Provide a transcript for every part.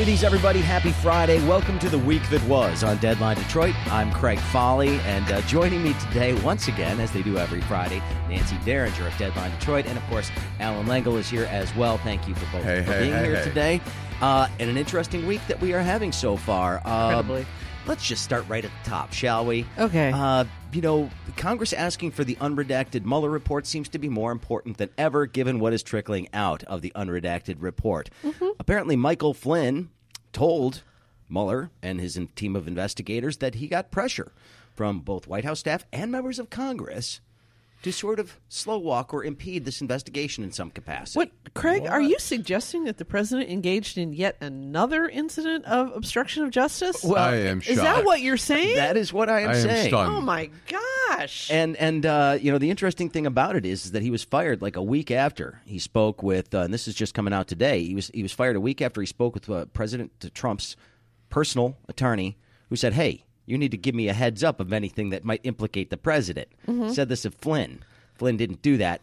Greetings, everybody. Happy Friday. Welcome to the week that was on Deadline Detroit. I'm Craig Fahle, and uh, joining me today, once again, as they do every Friday, Nancy Derringer of Deadline Detroit. And of course, Allan Lengel is here as well. Thank you for both Hey, for hey, being hey, here hey. today. Uh, and an interesting week that we are having so far. Um, Incredibly. let's just start right at the top, shall we? Okay. Uh, you know, Congress asking for the unredacted Mueller report seems to be more important than ever, given what is trickling out of the unredacted report. Mm-hmm. Apparently, Michael Flynn told Mueller and his team of investigators that he got pressure from both White House staff and members of Congress to sort of slow walk or impede this investigation in some capacity. What, Craig? Are you suggesting that the president engaged in yet another incident of obstruction of justice? Well, I am is that what you're saying? That is what I am I am saying. stunned. oh my gosh! And and uh, you know the interesting thing about it is, is that he was fired like a week after he spoke with, uh, and this is just coming out today. He was he was fired a week after he spoke with uh, President Trump's personal attorney, who said, "Hey, you need to give me a heads up of anything that might implicate the president." Mm-hmm. Said this of Flynn. Flynn didn't do that.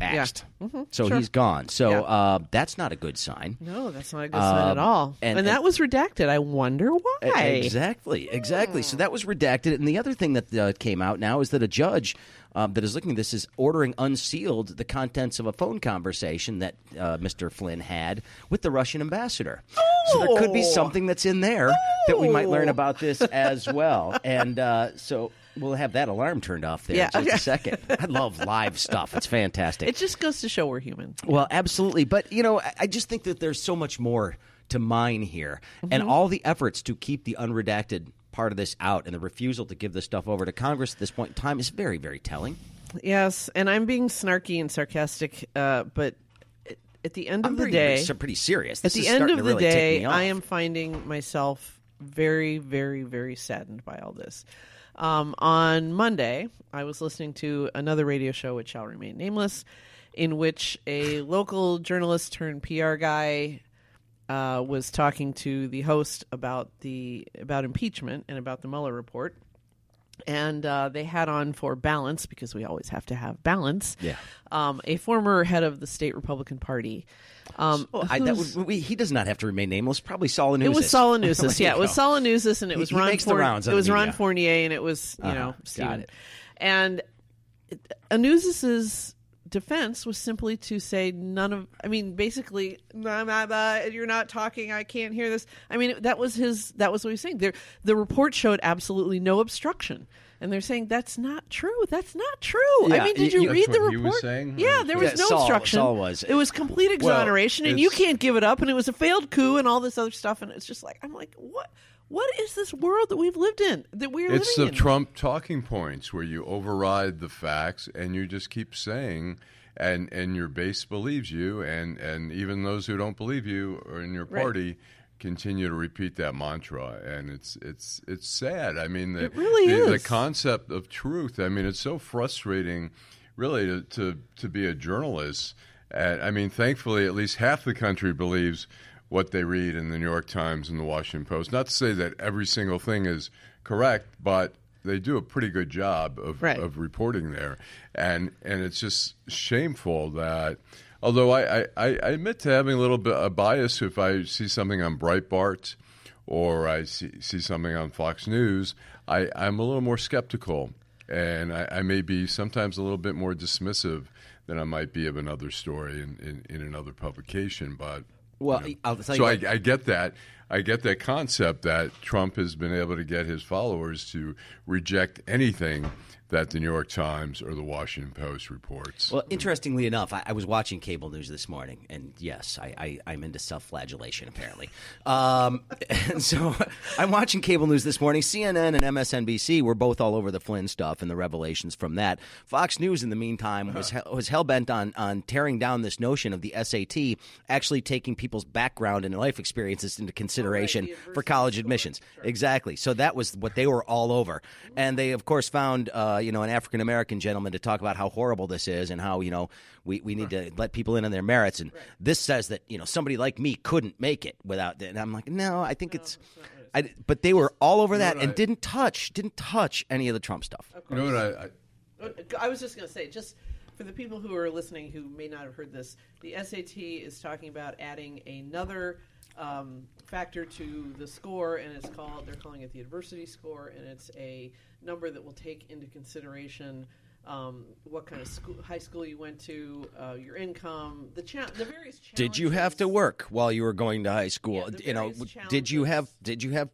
Axed. So Sure. he's gone. So Yeah. uh, that's not a good sign. no, that's not a good sign at Um, all. and- And, that and- was redacted. I wonder why. Exactly, exactly. So that was redacted. And the other thing that uh, came out now is that a judge um, that is looking at this is ordering unsealed the contents of a phone conversation that uh, Mr. Flynn had with the Russian ambassador. So there could be Oh. something that's in there that we might learn Oh. about this as well. And uh, so we'll have that alarm turned off there Yeah. in just a second. I love live stuff. It's fantastic. It just goes to show we're human. Well, absolutely. But, you know, I- just think that there's so much more to mine here. And Mm-hmm. all the efforts to keep the unredacted part of this out and the refusal to give this stuff over to Congress at this point in time is very, very telling. Yes, and I'm being snarky and sarcastic, uh, but at- the end I'm of the pretty, day, pretty, pretty serious. at the is end of the really day. I am finding myself very, very, very saddened by all this. Um, on Monday, I was listening to another radio show, which shall remain nameless, in which a local journalist turned PR guy uh, was talking to the host about the about impeachment and about the Mueller report. And uh, they had on for balance because we always have to have balance. Yeah. Um, a former head of the state Republican Party. Um, Well, I, that would, we, he does not have to remain nameless. Probably Saul it was Saul Anuzis, yeah. It was Saul. Solonusis, and it was he Ron. the rounds It was Ron media. Fournier, and it was you Uh-huh. know Got Steven. it. And Anuzis's defense was simply to say none of. I mean, basically, "Nah, nah, nah, you're not talking. I can't hear this. I mean, that was his. That was what he was saying. There, the report showed absolutely no obstruction. And they're saying that's not true. That's not true. Yeah, I mean, did you- you, read the report? Yeah, there was Yeah, no Saul- obstruction. Saul was. It was complete Well, exoneration, and you can't give it up. And it was a failed coup, and all this other stuff. And it's just like I'm like, what? What is this world that we've lived in? That we're living in? It's the in? Trump talking points where you override the facts and you just keep saying, and and your base believes you, and and even those who don't believe you or in your Right. party continue to repeat that mantra, and it's it's it's sad. I mean, the, It really the, the concept of truth. I mean, it's so frustrating, really, to to, to be a journalist. And I mean, thankfully, at least half the country believes what they read in the New York Times and the Washington Post. Not to say that every single thing is correct, but they do a pretty good job of, Right. of reporting there. And and it's just shameful that. Although I, I, I admit to having a little bit of bias if I see something on Breitbart or I see, see something on Fox News, I, I'm a little more skeptical. And I, I may be sometimes a little bit more dismissive than I might be of another story in, in, in another publication. But Well, you know. I'll tell you so I, I get that. I get that concept that Trump has been able to get his followers to reject anything that the New York Times or the Washington Post reports. Well, interestingly enough, I, I was watching cable news this morning, and yes, I, I, I'm into self-flagellation apparently. Um, and so I'm watching cable news this morning. CNN and MSNBC were both all over the Flynn stuff and the revelations from that. Fox News, in the meantime, was he- was hell bent on on tearing down this notion of the SAT actually taking people's background and life experiences into consideration consideration the for college admissions. sure. Exactly. So that was what they were all over, and they of course found uh, Uh, you know an African American gentleman to talk about how horrible this is and how you know we, we need to let people in on their merits. And this says that you know somebody like me couldn't make it without. And I'm like, no, I think it's. I, but they were all over that what and I- didn't touch didn't touch any of the Trump stuff. You know what I, I uh, I was just going to say, just for the people who are listening who may not have heard this, the SAT is talking about adding another um, factor to the score, and it's called they're calling it the adversity score, and it's a number that will take into consideration. Um, what kind of school, high school you went to, uh, your income, the cha- the various challenges. Did you have to work while you were going to high school? Yeah, you know, various did you have did you have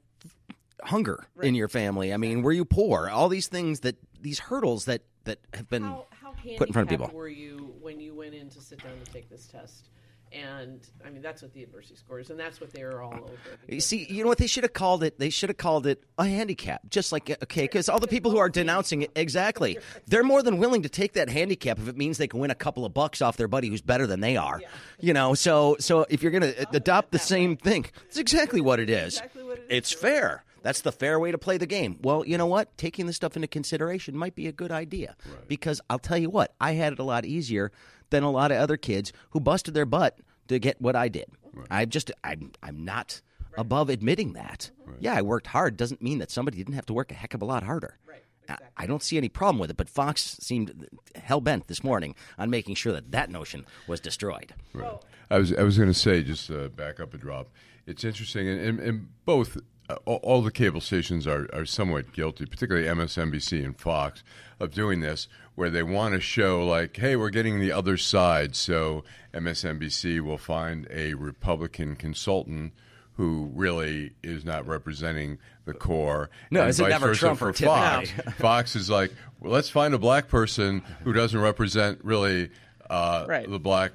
hunger in your family? I mean, were you poor? All these things that these hurdles that that have been How, how put in front of people. were you when you went in to sit down to take this test? And I mean, that's what the adversity score is, and that's what they are all over. You see, you know what they should have called it? They should have called it a handicap. Just like okay, because all the people who are denouncing it, exactly, they're more than willing to take that handicap if it means they can win a couple of bucks off their buddy who's better than they are. You know, so so if you're going to adopt the same thing, that's exactly what it is. exactly what it is. It's fair. That's the fair way to play the game. Well, you know what? Taking this stuff into consideration might be a good idea because I'll tell you what, I had it a lot easier than a lot of other kids who busted their butt to get what I did. I'm just I'm I'm not above admitting that. Yeah, I worked hard doesn't mean that somebody didn't have to work a heck of a lot harder. Right, I- I don't see any problem with it, but Fox seemed hell bent this morning on making sure that that notion was destroyed. Right. I was I was going to say just uh, back up a drop. It's interesting, and, and, and both uh, all, the cable stations are, are somewhat guilty, particularly MSNBC and Fox, of doing this, where they want to show like, hey, we're getting the other side. So MSNBC will find a Republican consultant. Who really is not representing the core? No, and is it never Trump for or? Fox? Fox is like, well, let's find a black person who doesn't represent really uh, Right. the black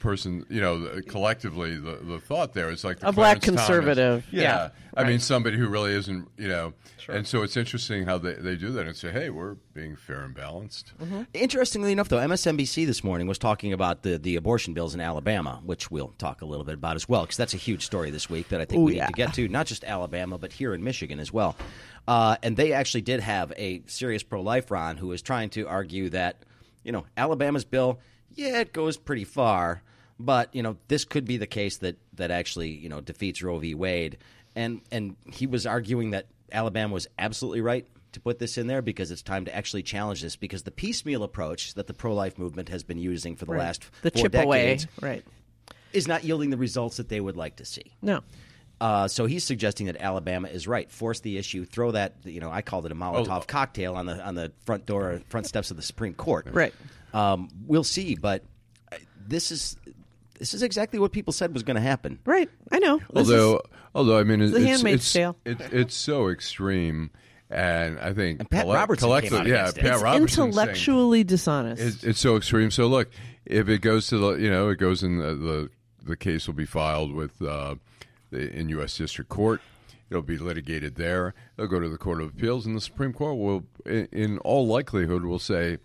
person. You know, the, collectively, the, the thought there is like the A black Clarence Thomas. conservative. Yeah, Yeah, I mean somebody who really isn't. You know, Sure. and so it's interesting how they, they do that and say, hey, we're being fair and balanced. Mm-hmm. Interestingly enough, though, MSNBC this morning was talking about the, the abortion bills in Alabama, which we'll talk a little bit about as well, because that's a huge story this week that I think Ooh, we yeah. need to get to, not just Alabama, but here in Michigan as well. Uh, and they actually did have a serious pro life Ron who was trying to argue that, you know, Alabama's bill, yeah, it goes pretty far, but, you know, this could be the case that, that actually, you know, defeats Roe v. Wade. And, and he was arguing that Alabama was absolutely right to put this in there because it's time to actually challenge this because the piecemeal approach that the pro-life movement has been using for the Right. last the four chip decades away, right? is not yielding the results that they would like to see. No, Uh, so he's suggesting that Alabama is right. Force the issue. Throw that. You know, I called it a Molotov Oh. cocktail on the on the front door, front steps of the Supreme Court. Right. Um, we'll see, but uh, this is this is exactly what people said was going to happen. right. I know. This is- Although, although I mean, it, The it's, Handmaid's it's, Tale. It, it's so extreme, and I think And Pat colle- Robertson came out yeah, against it. Pat it's Robertson saying- intellectually dishonest. It's, it's so extreme. So look, if it goes to the, you know, it goes in the the, the case will be filed with uh, the, in U.S. District Court. It'll be litigated there. It'll go to the Court of Appeals, and the Supreme Court will, in, in all likelihood, will say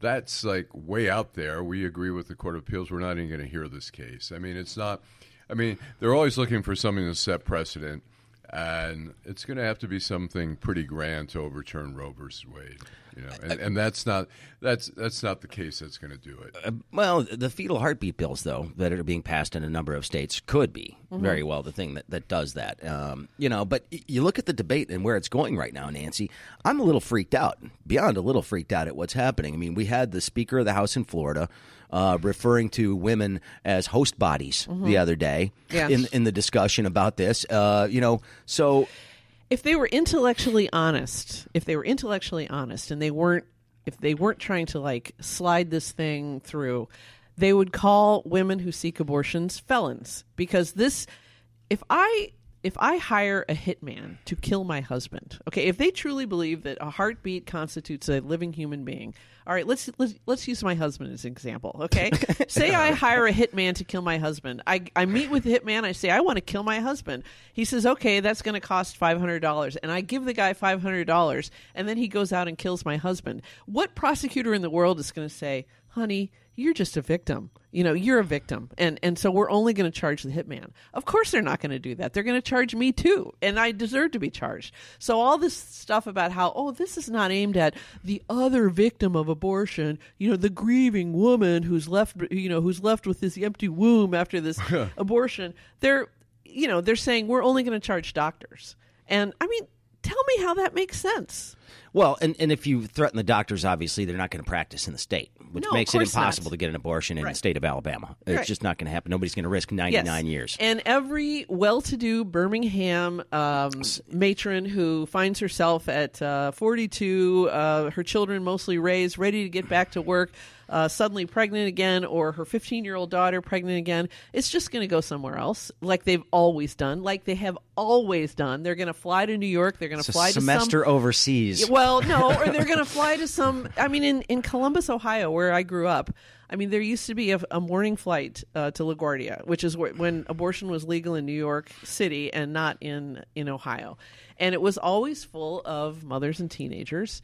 that's like way out there. We agree with the Court of Appeals. We're not even going to hear this case. I mean, it's not. I mean, they're always looking for something to set precedent, and it's going to have to be something pretty grand to overturn Roe versus Wade. You know, and, and that's not that's that's not the case that's going to do it. Well, the fetal heartbeat bills, though, that are being passed in a number of states, could be very well the thing that, that does that. Um, you know, but you look at the debate and where it's going right now, Nancy. I'm a little freaked out, beyond a little freaked out at what's happening. I mean, we had the Speaker of the House in Florida uh, referring to women as host bodies the other day Yeah. in in the discussion about this. Uh, you know, so if they were intellectually honest, if they were intellectually honest and they weren't if they weren't trying to like slide this thing through, they would call women who seek abortions felons because this if I if I hire a hitman to kill my husband, okay, if they truly believe that a heartbeat constitutes a living human being, all right, let's let's, let's use my husband as an example, okay? say I hire a hitman to kill my husband. I, I meet with the hitman. I say I want to kill my husband. He says, okay, that's going to cost five hundred dollars, and I give the guy five hundred dollars, and then he goes out and kills my husband. What prosecutor in the world is going to say? Honey, you're just a victim. You know, you're a victim. And and so we're only going to charge the hitman. Of course they're not going to do that. They're going to charge me too, and I deserve to be charged. So all this stuff about how oh, this is not aimed at the other victim of abortion, you know, the grieving woman who's left you know, who's left with this empty womb after this abortion. They're you know, they're saying we're only going to charge doctors. And I mean, tell me how that makes sense. Well, and, and if you threaten the doctors, obviously they're not going to practice in the state, which No, makes it impossible not. to get an abortion in Right. the state of Alabama. It's Right. just not going to happen. Nobody's going to risk 99 Yes. years. And every well-to-do Birmingham um, matron who finds herself at uh, 42, uh, her children mostly raised, ready to get back to work, uh, suddenly pregnant again, or her 15-year-old daughter pregnant again, it's just going to go somewhere else, like they've always done, like they have always done. They're going to fly to New York. They're going to fly to some semester overseas. Well, no, or they're going to fly to some. I mean, in, in Columbus, Ohio, where I grew up, I mean, there used to be a, a morning flight uh, to LaGuardia, which is where, when abortion was legal in New York City and not in in Ohio, and it was always full of mothers and teenagers,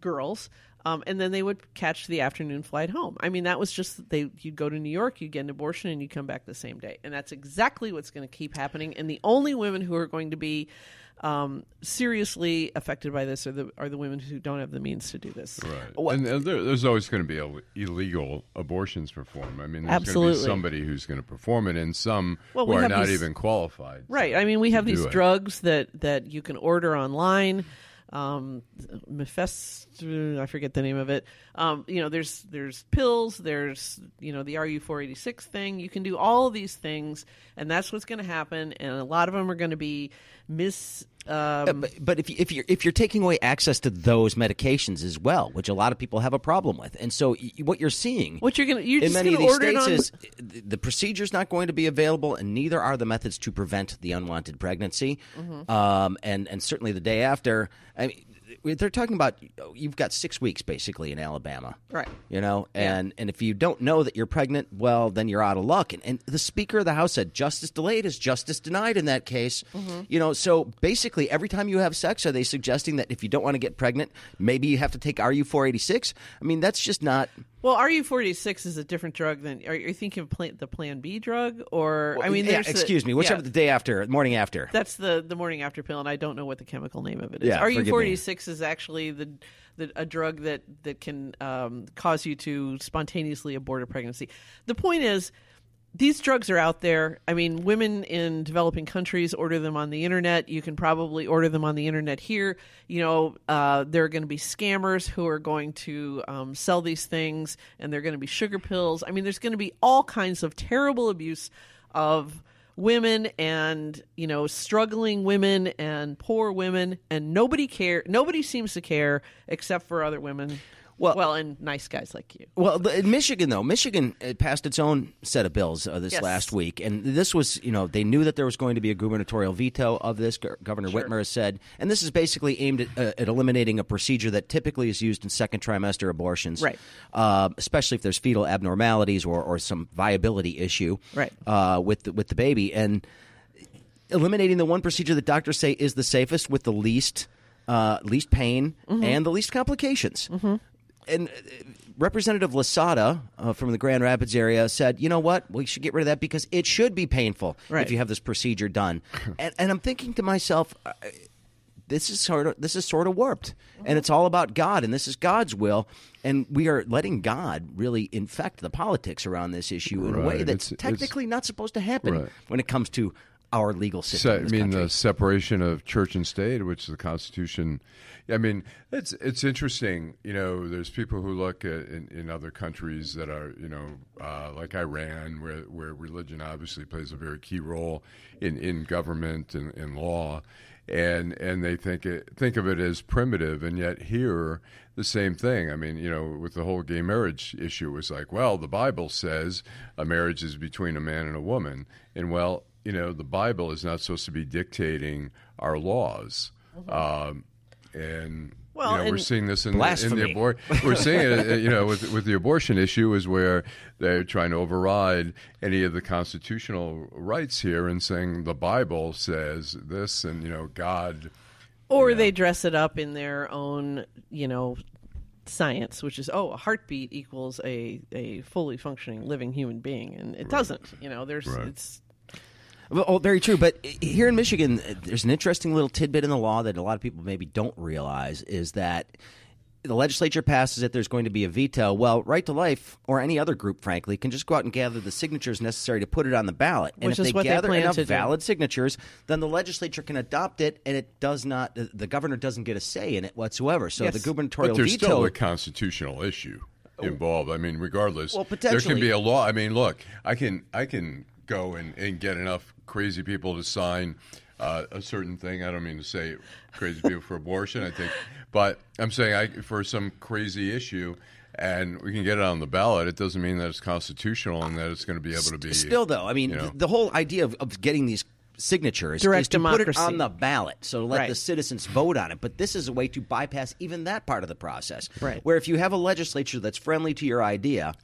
girls. Um, and then they would catch the afternoon flight home. I mean, that was just they. You'd go to New York, you'd get an abortion, and you come back the same day. And that's exactly what's going to keep happening. And the only women who are going to be um, seriously affected by this are the are the women who don't have the means to do this. Right. And, and there, there's always going to be Ill- illegal abortions performed. I mean, there's going to Absolutely. be somebody who's going to perform it, and some Well, who we are not these- even qualified. Right. I mean, we have these it. drugs that that you can order online. Um, I forget the name of it. Um, you know, there's there's pills. There's you know the RU four eighty six thing. You can do all these things, and that's what's going to happen. And a lot of them are going to be mis. Um, Yeah, but, but if you, if you're if you're taking away access to those medications as well, which a lot of people have a problem with, and so y- what you're seeing what you're going to you're in just many of these states on. is the the procedure's not going to be available, and neither are the methods to prevent the unwanted pregnancy. Mm-hmm. Um, and and certainly the day after, I mean, they're talking about you've got six weeks basically in Alabama, Right. You know, and and if you don't know that you're pregnant, well, then you're out of luck. And, and the Speaker of the House said, "Justice delayed is justice denied." In that case, Mm-hmm. you know, so basically, every time you have sex, are they suggesting that if you don't want to get pregnant, maybe you have to take RU four eighty six? I mean, that's just not. Well, RU forty six is a different drug than. Are you thinking of plan, the Plan B drug, or I mean, yeah, there's the- excuse me, whichever yeah. the day after, morning after. That's the the morning after pill, and I don't know what the chemical name of it is. Yeah, RU forty six is actually the, the a drug that that can um, cause you to spontaneously abort a pregnancy. The point is. These drugs are out there. I mean, women in developing countries order them on the internet. You can probably order them on the internet here. You know, uh, there are going to be scammers who are going to um, sell these things, and they're going to be sugar pills. I mean, there's going to be all kinds of terrible abuse of women and you know struggling women and poor women and nobody care nobody seems to care except for other women Well- well and nice guys like you Well, in Michigan, though, Michigan uh, passed its own set of bills uh, this Yes. last week, and this was, you know, they knew that there was going to be a gubernatorial veto of this. Go- Governor Whitmer has said, and this is basically aimed at, uh, at eliminating a procedure that typically is used in second trimester abortions, Right. Uh, especially if there's fetal abnormalities or, or some viability issue, Right. uh, with the, with the baby, and eliminating the one procedure that doctors say is the safest with the least uh, least pain and the least complications. And uh, Representative Lasada uh, from the Grand Rapids area said, "You know what? We should get rid of that because it should be painful Right. if you have this procedure done." and, and I'm thinking to myself. uh, this is sort of this is sort of warped, and it's all about God, and this is God's will, and we are letting God really infect the politics around this issue in a way that's It's- it's- technically not supposed to happen Right. when it comes to our legal system. In I mean, country. the separation of church and state, which the Constitution. I mean, it's it's interesting. You know, there's people who look at in, in other countries that are, you know, uh, like Iran, where where religion obviously plays a very key role in, in government and in law, and and they think it think of it as primitive, and yet here the same thing. I mean, you know, with the whole gay marriage issue, it was like, well, the Bible says a marriage is between a man and a woman, and well, you know, the Bible is not supposed to be dictating our laws. Um, and Well, you know, we're seeing this in the, in the abor- We're seeing it, uh, you know, with with the abortion issue is where they're trying to override any of the constitutional rights here and saying the Bible says this, and you know, God. or they dress it up in their own you know science, which is oh, a heartbeat equals a a fully functioning living human being, and it doesn't. You know, there's Right. it's Well, oh, very true. But here in Michigan, uh, there's an interesting little tidbit in the law that a lot of people maybe don't realize is that the legislature passes it. There's going to be a veto. Well, Right to Life or any other group, frankly, can just go out and gather the signatures necessary to put it on the ballot. And Which if is they what they gather plan enough to do. valid signatures, then the legislature can adopt it, and it does not. The governor doesn't get a say in it whatsoever. So Yes. the gubernatorial But there's veto. still a constitutional issue involved. I mean, regardless, Well, there can be a law. I mean, look, I can I can go and, and get enough crazy people to sign uh, a certain thing. I don't mean to say crazy people for abortion. I think, but I'm saying I, for some crazy issue. And we can get it on the ballot. It doesn't mean that it's constitutional and that it's going to be able to be. Still, though, I mean, you know. the whole idea of, of getting these signatures Direct is to put it on the ballot, so to let Right. the citizens vote on it. But this is a way to bypass even that part of the process. Right. Where if you have a legislature that's friendly to your idea,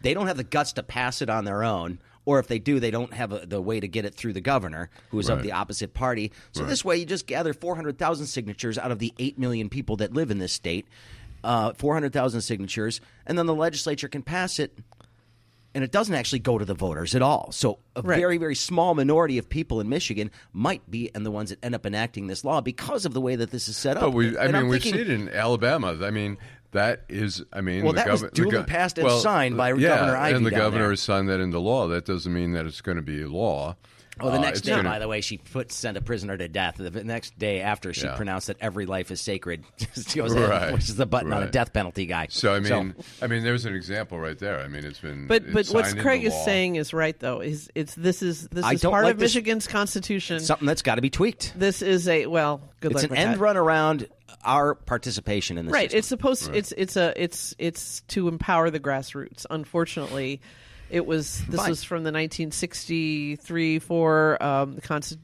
they don't have the guts to pass it on their own. Or if they do, they don't have a, the way to get it through the governor, who is of the opposite party. So this way, you just gather 400,000 signatures out of the 8 million people that live in this state, uh, 400,000 signatures, and then the legislature can pass it and it doesn't actually go to the voters at all. So a Right. very, very small minority of people in Michigan might be and the ones that end up enacting this law because of the way that this is set up. But we, I And mean, I'm we thinking- see it in Alabama. I mean, that is, I mean, Well, the that was gov- the duly gov- passed and well, signed by yeah, Governor Ivey and the governor there. has signed that into law. That doesn't mean that it's going to be law. Oh, the Uh, next day, gonna- by the way, she put sent a prisoner to death. The next day after, she Yeah. pronounced that every life is sacred. she goes in, Right, pushes the button on a death penalty guy. So I mean, I mean, there's an example right there. I mean, it's been. But it's but what Craig is law. saying is right though. Is it's this is this I is part like of this- Michigan's constitution. something that's got to be tweaked. this is a well. Good It's luck an with end that. run around our participation in this. Right. system. It's supposed. It's it's a it's it's to empower the grassroots. Unfortunately, it was this Fine. was from the 1963 four um, consti-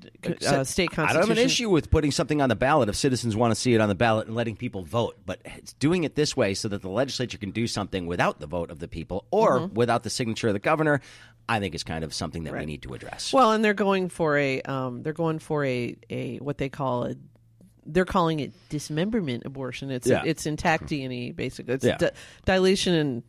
uh, state constitution. I don't have an issue with putting something on the ballot if citizens want to see it on the ballot and letting people vote, but it's doing it this way so that the legislature can do something without the vote of the people or Mm-hmm. without the signature of the governor. I think is kind of something that we need to address. Well, and they're going for a um, they're going for a a what they call a they're calling it dismemberment abortion. It's Yeah. it's intact DNA basically. It's Yeah. di- dilation and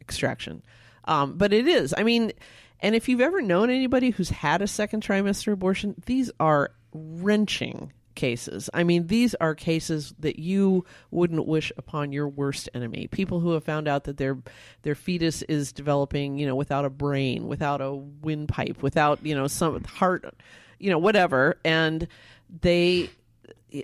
extraction. Um, but it is. I mean, and if you've ever known anybody who's had a second trimester abortion, these are wrenching cases. I mean, these are cases that you wouldn't wish upon your worst enemy. People who have found out that their their fetus is developing, you know, without a brain, without a windpipe, without, you know, some heart, you know, whatever, and they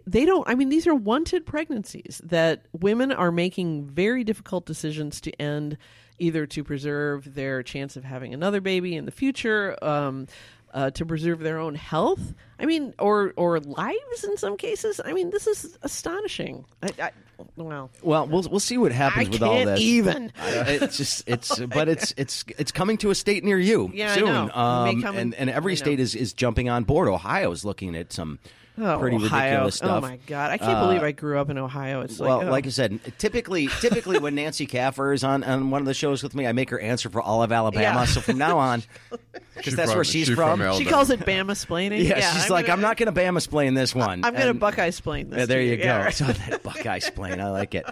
they don't i mean these are wanted pregnancies that women are making very difficult decisions to end either to preserve their chance of having another baby in the future um, uh, to preserve their own health i mean or or lives in some cases i mean this is astonishing I, I, well Well, we'll we'll see what happens I with all this. even. Uh, it's just it's but it's it's it's coming to a state near you Yeah, I soon. know. Um, and and every state is is jumping on board. Ohio's looking at some oh, pretty Ohio. ridiculous stuff. oh my god i can't Uh, believe i grew up in ohio it's well, like, oh. like I said, typically, typically when Nancy Kaffer is on, on one of the shows with me, I make her answer for all of Alabama. Yeah. So from now on, because that's from- where she's, she's from from. She calls it bama splaining yeah, she's like, I'm not going to Bama explain this one. i'm gonna buckeye splain this Yeah, there to you go. Yeah, right. So that Buckeye splain, I like it.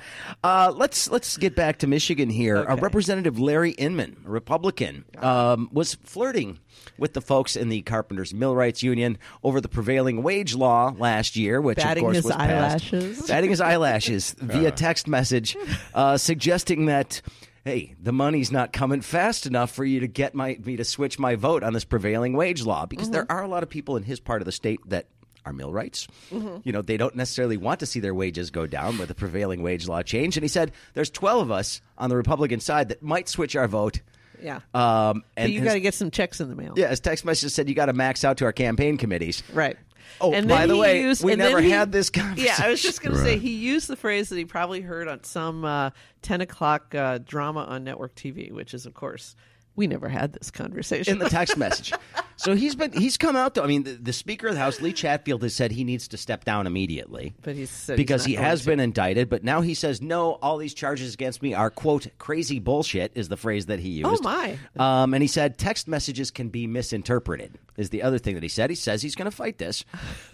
Uh, let's let's get back to Michigan here. Uh, Representative Larry Inman, a Republican, um, was flirting with the folks in the Carpenters Millwrights Union over the prevailing wage law last year, which Batting of course his was passed. batting his eyelashes via uh. text message, uh, suggesting that. Hey, the money's not coming fast enough for you to get my me to switch my vote on this prevailing wage law because there mm-hmm. are a lot of people in his part of the state that are millwrights. Mm-hmm. You know, they don't necessarily want to see their wages go down with the prevailing wage law change. And he said, "There's 12 of us on the Republican side that might switch our vote." Yeah. Um, but and you got to get some checks in the mail. yeah, his text message said you got to max out to our campaign committees. Right. Oh, and by the way, used, we never he- had this Yeah, I was just going to say he used the phrase that he probably heard on some uh, ten o'clock uh, drama on network TV, which is, of course, we never had this conversation. in the text message. So he's been he's come out though. I mean, the, the Speaker of the House, Lee Chatfield, has said he needs to step down immediately. But he's said he's because not he has to. been indicted, but now he says no. All these charges against me are quote crazy bullshit is the phrase that he used. Oh, my. Um, and he said text messages can be misinterpreted is the other thing that he said. He says he's going to fight this,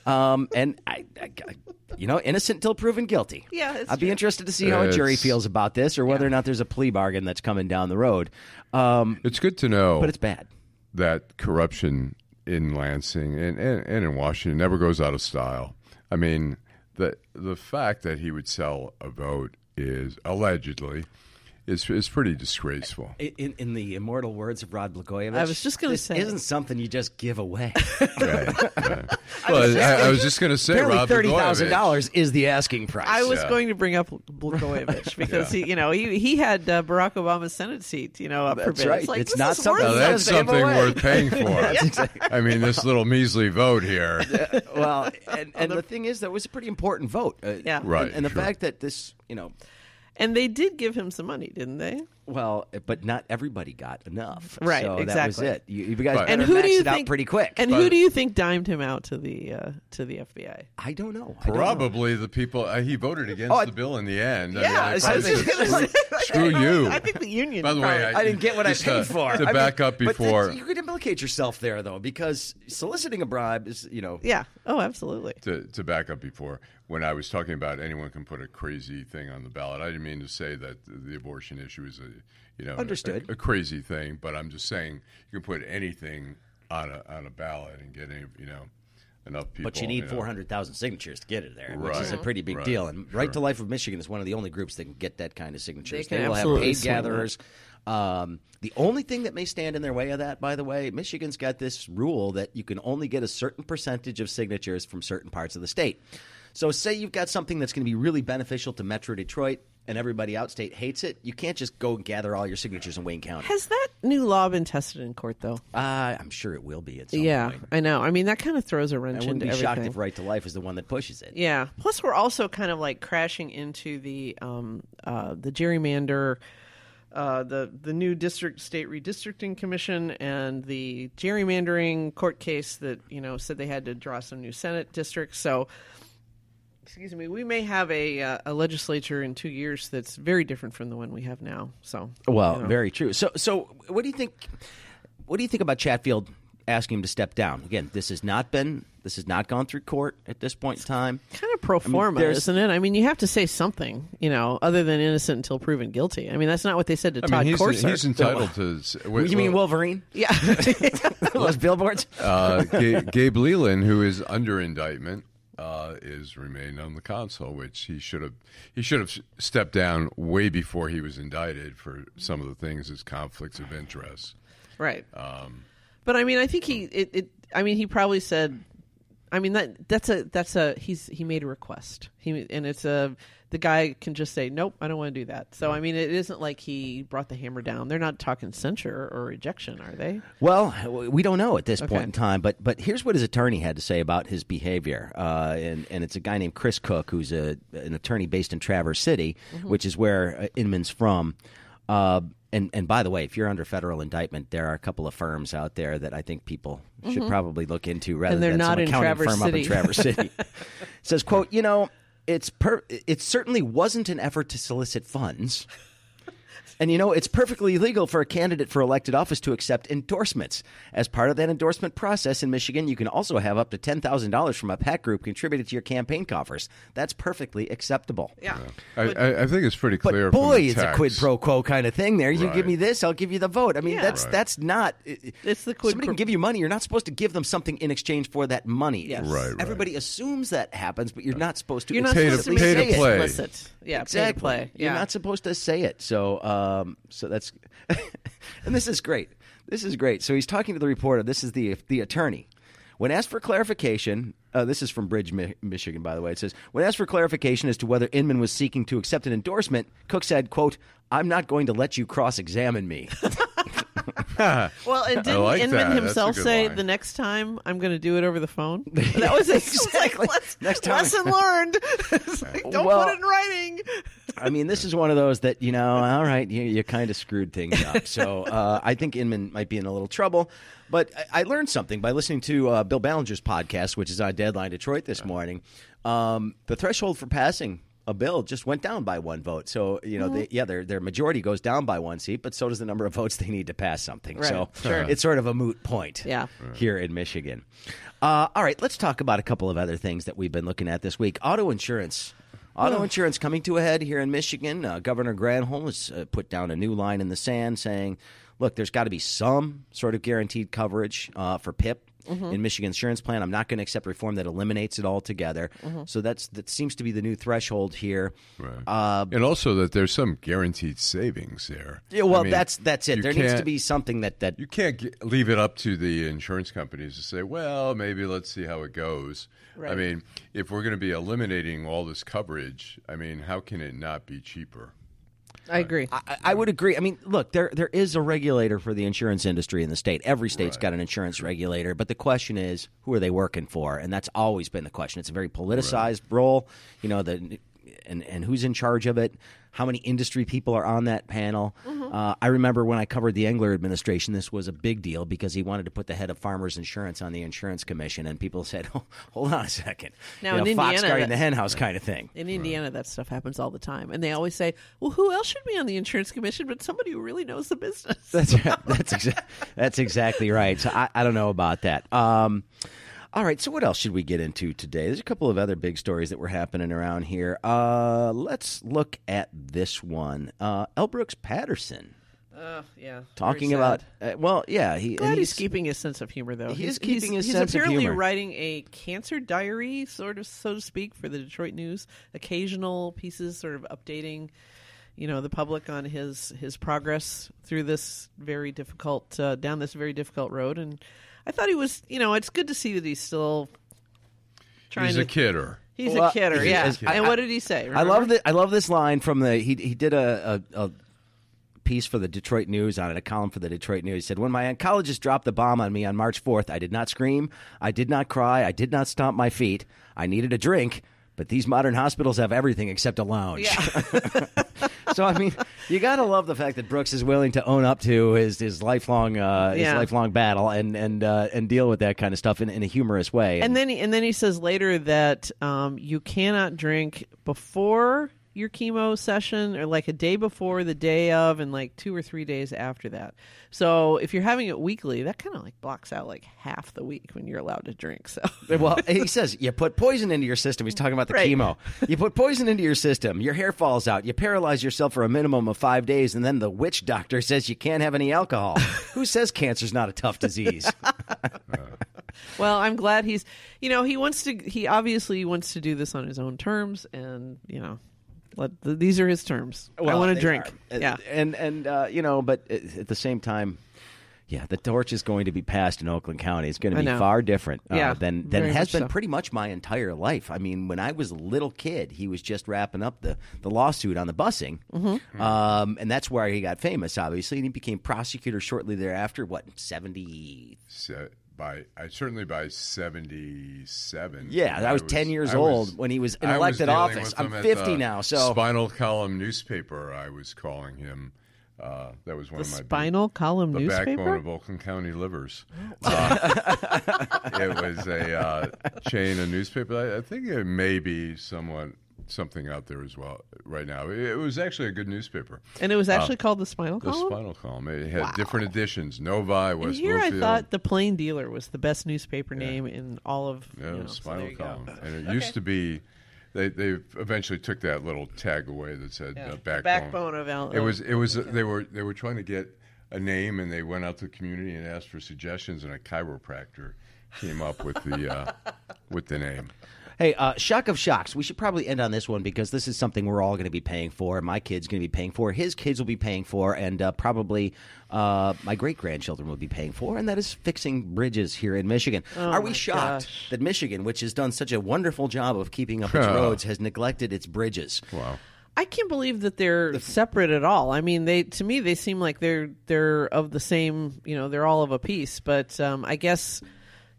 um, and I, I, I- you know, innocent till proven guilty. Yeah, it's I'd be interested to see how a jury It's- feels about this, or whether or not there's a plea bargain that's coming down the road. Um, It's good to know but it's bad. that corruption in Lansing and, and, and in Washington never goes out of style. I mean, the the fact that he would sell a vote is allegedly is is pretty disgraceful. In, in the immortal words of Rod Blagojevich, I was just gonna say. isn't something you just give away. Right, right. Well, I, I was just going to say, Apparently, Rob thirty thousand dollars is the asking price. I was Yeah. going to bring up Blagojevich because Yeah. he, you know, he he had uh, Barack Obama's Senate seat, you know, up That's bid. right. It's, like, It's this not is something Now worth that's something away. worth paying for. I mean, this little measly vote here. well, and, and the thing is, that was a pretty important vote. Uh, Yeah. Right, And, and the sure. fact that this, you know, And they did give him some money, didn't they? well, but not everybody got enough. Right, So that was exactly. it. You, you guys But- And who do you it out think pretty quick. And But- who do you think dimed him out to the uh, to the FBI? I don't know. I don't know. Probably the people uh, he voted against Oh, I- the bill in the end. I Yeah, mean, I I just said, screw you. I think the union. By the way, probably- I didn't get what I Just, paid uh, for. to I mean, back up but before- you could implicate yourself there, though, because soliciting a bribe is, you know, yeah. Oh, absolutely. to, to back up before when I was talking about anyone can put a crazy thing on the ballot, I didn't mean to say that the abortion issue is a you know Understood. a, a crazy thing, but I'm just saying you can put anything on a on a ballot and get any you know enough people. But you need know. 400,000 signatures to get it there, which is a pretty big right, deal. And Right to Life of Michigan is one of the only groups that can get that kind of signatures. They can will have absolutely paid gatherers. Um, the only thing that may stand in their way of that, by the way, Michigan's got this rule that you can only get a certain percentage of signatures from certain parts of the state. So, say you've got something that's going to be really beneficial to Metro Detroit, and everybody outstate hates it. You can't just go and gather all your signatures in Wayne County. Has that new law been tested in court though? Uh, I'm sure it will be at some yeah, point. I know. I mean, that kind of throws a wrench I wouldn't into be shocked if Right to Life is the one that pushes it. Yeah. Plus, we're also kind of like crashing into the um, uh, the gerrymander, uh, the the new district state redistricting commission, and the gerrymandering court case that you know said they had to draw some new senate districts. So, excuse me, we may have a uh, a legislature in two years that's very different from the one we have now. So, Well, you know. very true. So, so what do you think? What do you think about Chatfield asking him to step down? Again, this has not been. This has not gone through court at this point in time. kind of pro forma, there's- isn't it? I mean, you have to say something, you know, other than innocent until proven guilty. I mean, that's not what they said to I Todd mean, he's, Courser. he's entitled to. s- you mean Wolverine? yeah. Those billboards? uh, Gabe, Gabe Leland, who is under indictment, uh, is remained on the council, which he should have he should have stepped down way before he was indicted for some of the things as conflicts of interest. Right. Um, but I mean, I think he it, it I mean, he probably said I mean that that's a that's a he's he made a request. He and it's a the guy can just say nope, I don't want to do that. So I mean, it isn't like he brought the hammer down. They're not talking censure or rejection, are they? Well, we don't know at this Okay. point in time, but but here's what his attorney had to say about his behavior, uh, and and it's a guy named Chris Cook, who's a an attorney based in Traverse City, which is where uh, Inman's from. Uh, and and by the way, if you're under federal indictment, there are a couple of firms out there that I think people should probably look into rather And they're than not some in accounting Traverse firm up in City. Traverse City. Says, "quote You know, it's per- it certainly wasn't an effort to solicit funds." And you know, it's perfectly legal for a candidate for elected office to accept endorsements. As part of that endorsement process in Michigan, you can also have up to $10,000 from a PAC group contributed to your campaign coffers. That's perfectly acceptable. Yeah. I, I, I think it's pretty But clear. boy, from the it's a quid pro quo kind of thing there. You Right. give me this, I'll give you the vote. I mean, Yeah. that's Right. that's not. It's the quid Somebody pro- can give you money. You're not supposed to give them something in exchange for that money. Yes. Right, right. Everybody assumes that happens, but you're not supposed to. You're not Pay to- supposed to pay to it play. explicit. Yeah, exactly. pay to play. You're not supposed to say it. So, um, so that's, and this is great. This is great. So he's talking to the reporter. This is the the attorney. When asked for clarification, uh, this is from Bridge, Mi- Michigan, by the way. It says, when asked for clarification as to whether Inman was seeking to accept an endorsement, Cook said, "quote I'm not going to let you cross-examine me." Well, and didn't like Inman that. Himself say line. the next time I'm going to do it over the phone? That was Exactly. like, les- Next time. lesson learned. Like, don't Well- put it in writing. I mean, this is one of those that you know. All right, you, you kind of screwed things up. So uh, I think Inman might be in a little trouble. But I, I learned something by listening to uh, Bill Ballenger's podcast, which is on Deadline Detroit this morning. Um, the threshold for passing a bill just went down by one vote. So you know, they, yeah, their their majority goes down by one seat, but so does the number of votes they need to pass something. Right, So sure. it's sort of a moot point. Yeah. here in Michigan. Uh, all right, let's talk about a couple of other things that we've been looking at this week. Auto insurance. Auto insurance coming to a head here in Michigan. Uh, Governor Granholm has uh, put down a new line in the sand saying, look, there's got to be some sort of guaranteed coverage uh, for PIP. In Michigan insurance plan, I'm not going to accept reform that eliminates it altogether. So that's that seems to be the new threshold here. Right. Uh, and also that there's some guaranteed savings there. yeah, well, I mean, that's that's it. There needs to be something that that You can't get, leave it up to the insurance companies to say, well, maybe let's see how it goes. I mean, if we're going to be eliminating all this coverage, I mean, how can it not be cheaper? I agree. I, I would agree. I mean, look, there there is a regulator for the insurance industry in the state. Every state's got an insurance regulator, but the question is, who are they working for? And that's always been the question. It's a very politicized role. You know, the and and who's in charge of it? How many industry people are on that panel? Uh, I remember when I covered the Engler administration, this was a big deal because he wanted to put the head of Farmers Insurance on the insurance commission, and people said, oh, "Hold on a second, Now, you know, in Fox Indiana, guarding that- the henhouse kind of thing." In Indiana, that stuff happens all the time, and they always say, "Well, who else should be on the insurance commission?" But somebody who really knows the business. That's that's exa- that's exactly right. So I, I don't know about that. Um, all right. So what else should we get into today? There's a couple of other big stories that were happening around here. Uh, let's look at this one. Uh, L. Brooks Patterson Uh, yeah, talking about. Uh, well, yeah, he Glad and he's, keeping his sense of humor, though. He he's, keeping he's, his he's sense of apparently writing a cancer diary, sort of, so to speak, for the Detroit News. Occasional pieces, sort of updating, you know, the public on his his progress through this very difficult uh, down this very difficult road. And I thought he was, you know, it's good to see that he's still trying He's to. a kidder. He's Well, a kidder, he yeah. is- and what did he say? I love that. I love this line from the. He he did a, a, a piece for the Detroit News on it, a column for the Detroit News. He said, "When my oncologist dropped the bomb on me on March 4th, I did not scream, I did not cry, I did not stomp my feet. I needed a drink." But these modern hospitals have everything except a lounge. Yeah. so I mean, you gotta love the fact that Brooks is willing to own up to his his lifelong uh, his Yeah. lifelong battle and and uh, and deal with that kind of stuff in, in a humorous way. And then he, and then he says later that um, you cannot drink before your chemo session or like a day before, the day of, and like two or three days after that. So if you're having it weekly, that kind of like blocks out like half the week when you're allowed to drink. So Well, he says you put poison into your system. He's talking about the Right. chemo. You put poison into your system. Your hair falls out. You paralyze yourself for a minimum of five days, and then the witch doctor says you can't have any alcohol. Who says cancer's not a tough disease? well, I'm glad he's you know he wants to he obviously wants to do this on his own terms, and you know. Let, these are his terms. I want to drink. are. Yeah. and and uh, you know, but at at the same time. Yeah, the torch is going to be passed in Oakland County. It's going to be far different uh, Yeah, than than it has been so. pretty much my entire life. I mean, when I was a little kid, he was just wrapping up the, the lawsuit on the busing, Mm-hmm. um, and that's where he got famous, obviously. And he became prosecutor shortly thereafter. What seventy? Se- by I certainly by seventy seven. Yeah, I was 10 years old when he was in elected dealing office. I'm 50 now, so- spinal column newspaper. I was calling him. Uh, that was one The of my spinal column the newspaper. The backbone of Oakland County livers. Uh, it was a uh, chain of newspaper. I, I think it may be somewhat something out there as well right now. It, was actually a good newspaper. and it was actually called the spinal Column. The. Spinal Column. It had different editions. Novi, And West here I thought the Plain Dealer was the best newspaper name in all of. Yeah, you know, Spinal go. Column. And it used to be. They they eventually took that little tag away that said Yeah, uh, backbone. backbone of Al- It was it was they were they were trying to get a name and they went out to the community and asked for suggestions and a chiropractor came up with the uh, with the name. Hey, uh, shock of shocks. We should probably end on this one because this is something we're all going to be paying for. My kid's going to be paying for. His kids will be paying for, and uh, probably uh, my great grandchildren will be paying for. And that is fixing bridges here in Michigan. Are we Oh shocked gosh. that Michigan, which has done such a wonderful job of keeping up its roads, has neglected its bridges? Wow. I can't believe that they're separate at all. I mean, they to me they seem like they're they're of the same. You know, they're all of a piece. But um, I guess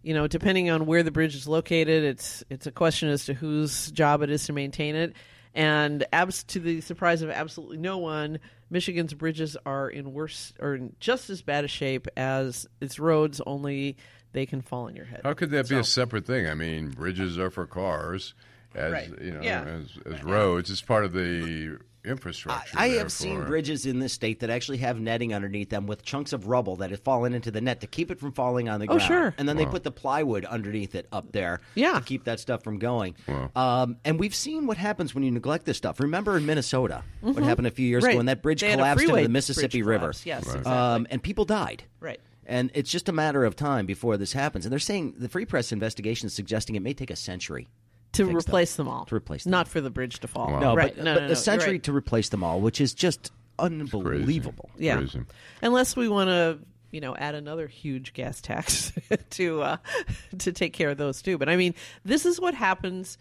you know, depending on where the bridge is located, it's it's a question as to whose job it is to maintain it. And abs- to the surprise of absolutely no one, Michigan's bridges are in worse or in just as bad a shape as its roads. Only they can fall on your head. How could that be a separate thing? I mean, bridges are for cars, as Right. you know, Yeah. as, as roads. It's part of the infrastructure. I have seen bridges in this state that actually have netting underneath them with chunks of rubble that have fallen into the net to keep it from falling on the ground. Oh, ground. sure. And then they put the plywood underneath it up there Yeah. to keep that stuff from going. Wow. Um, and we've seen what happens when you neglect this stuff. Remember in Minnesota what happened a few years Mm-hmm. Right. ago when that bridge They collapsed into the Mississippi River. collapse. Yes, Right. exactly. Um, and people died. Right. And it's just a matter of time before this happens. And they're saying the Free Press investigation is suggesting it may take a century to fix them. replace them all. To replace them. not for the bridge to fall. Wow. No, right. but, no, but no, no, a century right. to replace them all, which is just unbelievable. Yeah. Crazy. Unless we want to, you know, add another huge gas tax to uh, to take care of those too. But I mean, this is what happens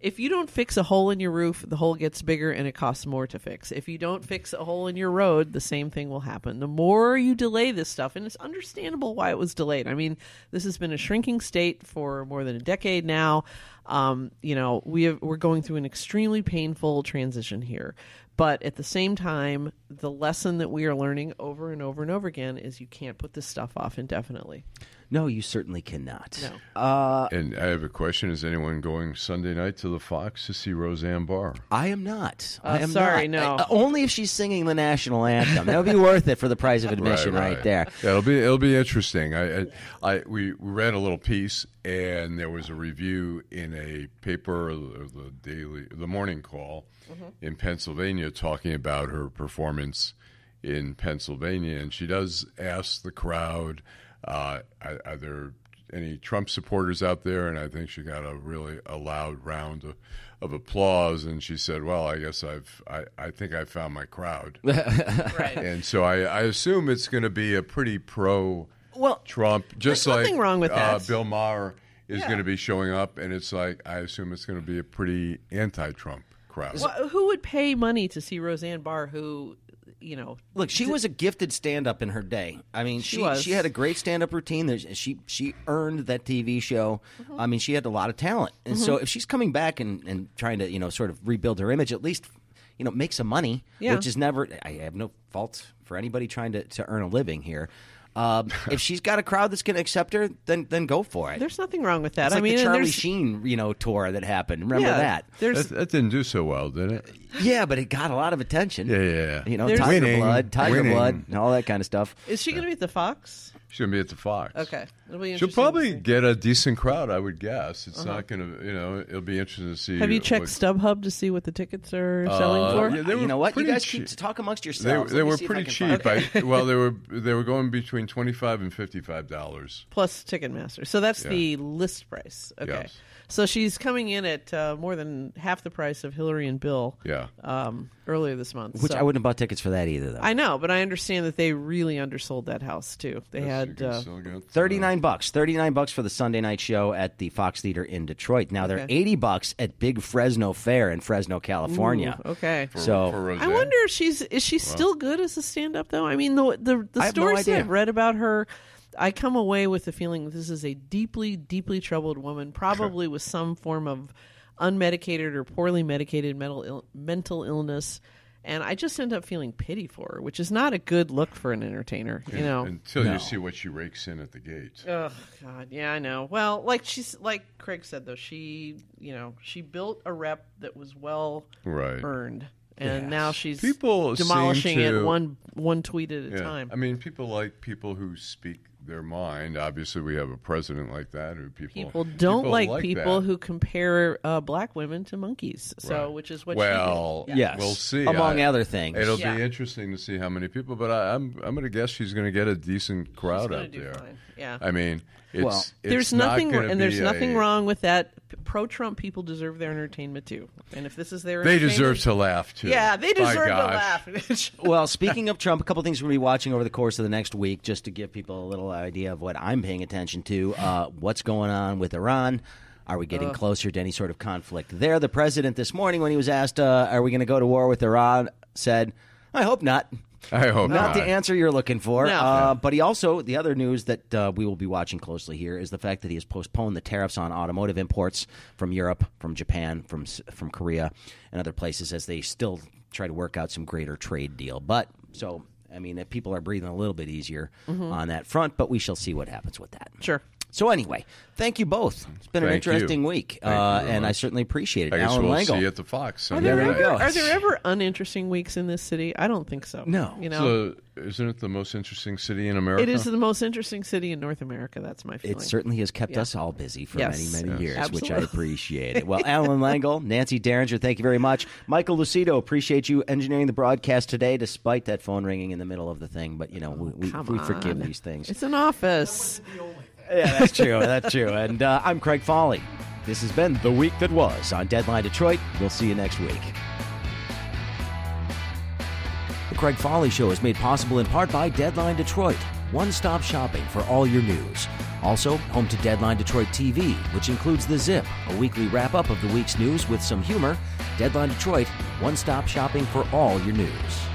if you don't fix a hole in your roof. The hole gets bigger and it costs more to fix. If you don't fix a hole in your road, the same thing will happen. The more you delay this stuff, and it's understandable why it was delayed. I mean, this has been a shrinking state for more than a decade now. Um, you know, we have, we're going through an extremely painful transition here. But at the same time, the lesson that we are learning over and over and over again is you can't put this stuff off indefinitely. No, you certainly cannot. No. Uh, And I have a question: Is anyone going Sunday night to the Fox to see Roseanne Barr? I am not. Uh, I am sorry, not. no. I- uh, only if she's singing the national anthem. That would be worth it for the price of admission right, there. Yeah, it'll be it'll be interesting. I, I, I we, we read a little piece, and there was a review in a paper, the the daily, the Morning Call, in Pennsylvania, talking about her performance in Pennsylvania, and she does ask the crowd, uh, are, are there any Trump supporters out there? And I think she got a really a loud round of, of applause, and she said, "Well, I guess I've I, I think I found my crowd." Right. And so I, I assume it's going to be a pretty pro Well, Trump, just There's like nothing wrong with Uh, that. Bill Maher is Yeah. going to be showing up, and it's like I assume it's going to be a pretty anti-Trump crowd. Well, who would pay money to see Roseanne Barr, who, you know, Look, she was a gifted stand-up in her day. I mean, She she was. she had a great stand-up routine. There's- She she earned that TV show. Mm-hmm. I mean, she had a lot of talent, and so if she's coming back and, and trying to you know sort of rebuild her image, at least you know make some money, Yeah. which is never. I have no fault for anybody trying to, to earn a living here. Um, if she's got a crowd that's going to accept her, then then go for it. there's nothing wrong with that. It's I like mean, the and Charlie Sheen you know tour that happened. Remember yeah, that? There's that, that didn't do so well, did it? Yeah, but it got a lot of attention. Yeah, yeah, yeah. You know, There's- Tiger Winning. Blood, Tiger Winning. Blood, and all that kind of stuff. is she going to be at the Fox? She's going to be at the Fox. Okay, It'll be She'll probably. Uh-huh. get a decent crowd, I would guess. It's not going to, you know, it'll be interesting to see. Have you checked what- StubHub to see what the tickets are selling Uh, for? yeah, they you know what? You guys cheap. keep talk amongst yourselves. they Let me were see I pretty can find- cheap. I, well, they were they were going between twenty five and fifty five dollars. plus Ticketmaster. So that's Yeah. the list price. Okay. Yes. So she's coming in at uh, more than half the price of Hillary and Bill Yeah. um, earlier this month. Which So- I wouldn't have bought tickets for that either, though. I know, but I understand that they really undersold that house too. They Yes, had uh, still get, uh, Thirty-nine bucks. Thirty-nine bucks for the Sunday night show at the Fox Theater in Detroit. Now they're Okay. eighty bucks at Big Fresno Fair in Fresno, California. ooh, okay. for, So- for I wonder if she's is she still good as a stand up though? I mean the the, the I have no stories that. I've read about her, I come away with the feeling that this is a deeply, deeply troubled woman, probably with some form of unmedicated or poorly medicated mental Ill- mental illness. And I just end up feeling pity for her, which is not a good look for an entertainer, you know. until No. you see what she rakes in at the gate. Oh God, yeah, I know. Well, like she's like Craig said though, she you know she built a rep that was well Right. earned, and Yes. now she's People seem demolishing it one one tweet at a Yeah. time. I mean, people like people who speak their mind. Obviously, we have a president like that who people people don't like, that. people who compare uh, black women to monkeys. So, Right. which is what well, she did. Yes, we'll see. Among I- other things. It'll Yeah. be interesting to see how many people, but I, I'm I'm going to guess she's going to get a decent crowd gonna out do there. fine. Yeah. I mean, it's, Well, it's there's not nothing, gonna and there's be nothing a- wrong with that. Pro Trump people deserve their entertainment too, and if this is their, They deserve to laugh too. Yeah, they deserve to laugh. well, speaking of Trump, a couple things we're going to be watching over the course of the next week, just to give people a little idea of what I'm paying attention to. Uh, what's going on with Iran? Are we getting closer to any sort of conflict there? The president this morning, when he was asked, uh, "Are we going to go to war with Iran?" said, "I hope not." I hope Not not. the answer you're looking for. No. Uh, but he also, the other news that uh, we will be watching closely here is the fact that he has postponed the tariffs on automotive imports from Europe, from Japan, from from Korea, and other places as they still try to work out some greater trade deal. But so, I mean, if people are breathing a little bit easier Mm-hmm. on that front, but we shall see what happens with that. Sure. So anyway, thank you both. It's been an Thank you. interesting week, Thank you uh, very and I much. certainly appreciate it. I guess Allan we'll Lengel. see you at the Fox. Are there, there you ever, go. are there ever uninteresting weeks in this city? I don't think so. No. You know, So, isn't it the most interesting city in America? it is the most interesting city in North America. That's my feeling. It certainly has kept Yeah. us all busy for Yes. many, many Yes. years, which I Absolutely. appreciate. Well, Allan Lengel, Nancy Derringer, thank you very much. Michael Lucido, appreciate you engineering the broadcast today, despite that phone ringing in the middle of the thing. But, you know, we, we, Come we forgive on. these things. It's an office. Yeah, that's true. That's true. And uh, I'm Craig Fahle. This has been The Week That Was on Deadline Detroit. We'll see you next week. The Craig Fahle Show is made possible in part by Deadline Detroit, one stop shopping for all your news. Also, home to Deadline Detroit TV, which includes The Zip, a weekly wrap up of the week's news with some humor. Deadline Detroit, one stop shopping for all your news.